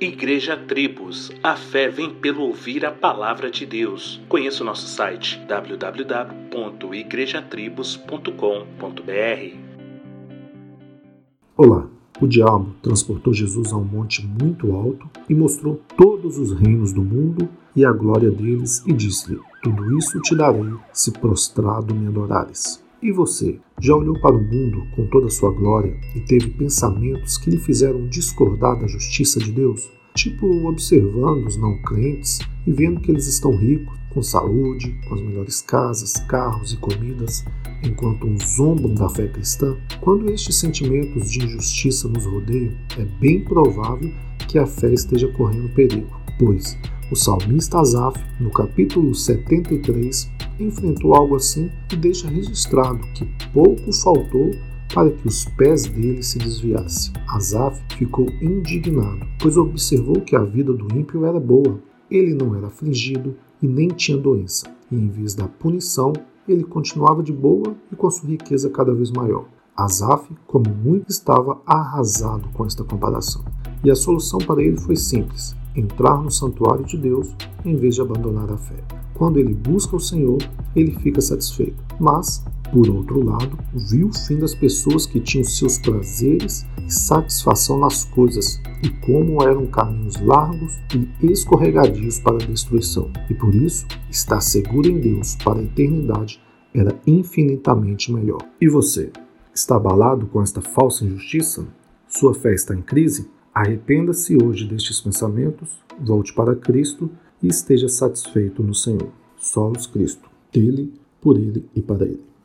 Igreja Tribos, a fé vem pelo ouvir a palavra de Deus. Conheça o nosso site www.igrejatribos.com.br. Olá, o diabo transportou Jesus a um monte muito alto e mostrou todos os reinos do mundo e a glória deles e disse-lhe: Tudo isso te darei se prostrado me adorares. E você, já olhou para o mundo com toda a sua glória e teve pensamentos que lhe fizeram discordar da justiça de Deus? Tipo, observando os não crentes e vendo que eles estão ricos, com saúde, com as melhores casas, carros e comidas, enquanto uns zombam da fé cristã? Quando estes sentimentos de injustiça nos rodeiam, é bem provável que a fé esteja correndo perigo, pois o salmista Asaf, no capítulo 73, enfrentou algo assim e deixa registrado que pouco faltou para que os pés dele se desviassem. Asaf ficou indignado, pois observou que a vida do ímpio era boa. Ele não era afligido e nem tinha doença, e em vez da punição, ele continuava de boa e com sua riqueza cada vez maior. Asaf, como muito, estava arrasado com esta comparação. E a solução para ele foi simples: entrar no santuário de Deus em vez de abandonar a fé. Quando ele busca o Senhor, ele fica satisfeito. Mas, por outro lado, viu o fim das pessoas que tinham seus prazeres e satisfação nas coisas e como eram caminhos largos e escorregadios para a destruição. E por isso, estar seguro em Deus para a eternidade era infinitamente melhor. E você? Está abalado com esta falsa injustiça? Sua fé está em crise? Arrependa-se hoje destes pensamentos, volte para Cristo e esteja satisfeito no Senhor. Solos Cristo, dele, por ele e para ele.